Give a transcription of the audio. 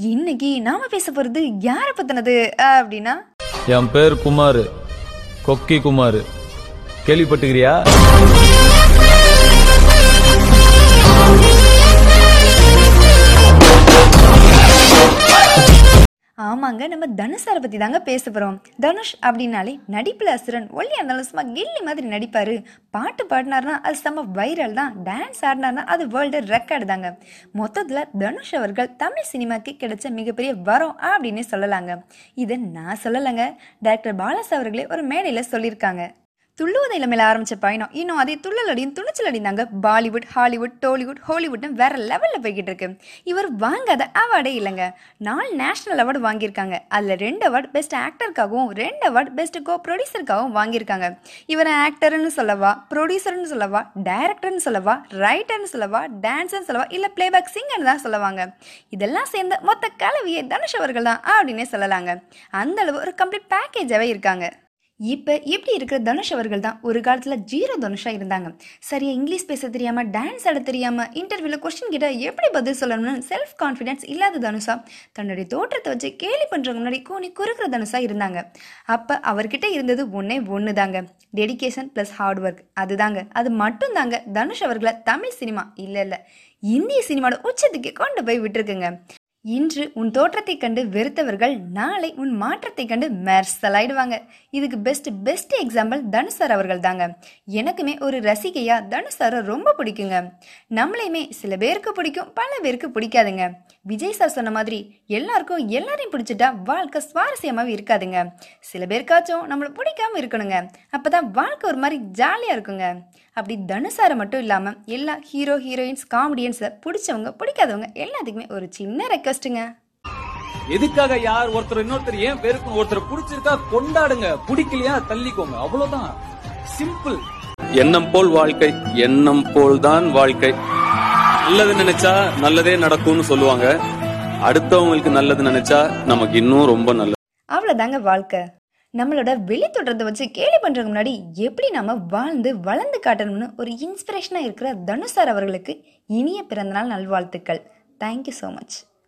இன்னைக்கு நாம பேச போறது யார பத்தினது அப்படின்னா? என் பேர் குமார். கொக்கி குமார். கேள்விப்பட்டுக்கிறியா? ஆமாங்க நம்ம தனுஷாரை பற்றி தாங்க பேச போகிறோம் தனுஷ் அப்படின்னாலே நடிப்பில் அசுரன் ஒல்லியா இருந்தாலும் சும்மா கில்லி மாதிரி நடிப்பார். பாட்டு பாடினார்னா அது செம்ம வைரல் தான். டான்ஸ் ஆடினார்னா அது வேர்ல்டு ரெக்கார்டு தாங்க. மொத்தத்தில் தனுஷ் அவர்கள் தமிழ் சினிமாக்கு கிடைச்ச மிகப்பெரிய வரம் அப்படின்னு சொல்லலாங்க. இதை நான் சொல்லலைங்க. டாக்டர் பாலாஸ் அவர்களே ஒரு மேடையில் சொல்லியிருக்காங்க. துள்ளுவதை இளமையில் ஆரம்பிச்ச பயணம். இன்னும் அதே துள்ளலடியும் துணிச்சலடியும் தாங்க பாலிவுட் ஹாலிவுட் டோலிவுட் ஹாலிவுட்னு வேற லெவலில் போய்கிட்டு இருக்கு. இவர் வாங்காத அவார்டே இல்லைங்க. நாலு நேஷனல் அவார்டு வாங்கியிருக்காங்க. அதில் ரெண்டு அவார்டு பெஸ்ட் ஆக்டருக்காகவும் ரெண்டு அவார்டு பெஸ்ட் கோ ப்ரொடியூசருக்காகவும் வாங்கியிருக்காங்க. இவரை ஆக்டர்னு சொல்லவா ப்ரொடியூசர்னு சொல்லவா டைரக்டர்னு சொல்லவா ரைட்டர்னு சொல்லவா டான்ஸர்னு சொல்லவா இல்லை பிளேபேக் சிங்கர்னு தான் சொல்லுவாங்க. இதெல்லாம் சேர்ந்த மொத்த கலவையை தனுஷ் அவர்கள் தான் அப்படின்னே சொல்லலாங்க. அந்த அளவு ஒரு கம்ப்ளீட் பேக்கேஜாகவே இருக்காங்க. இப்போ எப்படி இருக்கிற தனுஷ் அவர்கள் தான் ஒரு காலத்தில் ஜீரோ தனுஷாக இருந்தாங்க. சரியா இங்கிலீஷ் பேச தெரியாமல் டான்ஸ் ஆட தெரியாமல் இன்டர்வியூவில் கொஸ்டின் கேட்டால் எப்படி பதில் சொல்லணும்னு செல்ஃப் கான்ஃபிடென்ஸ் இல்லாத தனுஷா தன்னுடைய தோற்றத்தை வச்சு கேலி பண்ணுறவங்க முன்னாடி கூனி குறுக்கிற தனுஷா இருந்தாங்க. அப்போ அவர்கிட்ட இருந்தது ஒன்றே ஒன்று தாங்க டெடிகேஷன் ப்ளஸ் ஹார்ட் ஒர்க் அதுதாங்க. அது மட்டும் தாங்க தனுஷ் அவர்களை தமிழ் சினிமா இல்லை இல்லை இந்திய சினிமாவோட உச்சத்துக்கு கொண்டு போய் விட்டுருக்குங்க. இன்று உன் தோற்றத்தை கண்டு வெறுத்தவர்கள் நாளை உன் மாற்றத்தை கண்டு மெர்சலாயிடுவாங்க. இதுக்கு best best example Dhanush sir அவர்கள் தாங்க. எனக்குமே ஒரு ரசிகையா தனுஷ் சாரை ரொம்ப பிடிக்குங்க. நம்மளையுமே சில பேருக்கு பிடிக்கும் பல பேருக்கு பிடிக்காதுங்க. விஜய் சார் சொன்ன மாதிரி எல்லாருக்கும் எல்லாரையும் பிடிச்சிட்டா வாழ்க்கை சுவாரஸ்யமாவே இருக்காதுங்க. சில பேருக்காச்சும் நம்மளை பிடிக்காம இருக்கணுங்க. அப்பதான் வாழ்க்கை ஒரு மாதிரி ஜாலியா இருக்குங்க. அப்படி தனுஷாரை மட்டும் இல்லாமல் எல்லா ஹீரோ ஹீரோயின்ஸ் காமெடியன்ஸை பிடிச்சவங்க பிடிக்காதவங்க எல்லாத்துக்குமே ஒரு சின்ன ரெக்வஸ்ட்டுங்க எதுக்காக யார் ஒருத்தர் இன்னொருத்தர் ஏன் பேருக்கு ஒருத்தர் பிடிச்சிருக்கா கொண்டாடுங்க. பிடிக்கலையா தள்ளிக்கோங்க. அவ்வளவுதான். சிம்பிள் எண்ணம் போல் வாழ்க்கை எண்ணம் போல் தான் வாழ்க்கை. நல்லது நினைச்சா நல்லதே நடக்கும்னு சொல்லுவாங்க. அடுத்தவங்களுக்கு நல்லது நினைச்சா நமக்கு இன்னும் ரொம்ப நல்லது. அவ்வளோதாங்க வாழ்க்கை. நம்மளோட வெளி தோற்றத்தை வச்சு கேலி பண்ணுறதுக்கு முன்னாடி எப்படி நம்ம வாழ்ந்து வளர்ந்து காட்டணும்னு ஒரு இன்ஸ்பிரேஷனாக இருக்கிற தனுஷ் சார் அவர்களுக்கு இனிய பிறந்தநாள் நல்வாழ்த்துக்கள். Thank you so much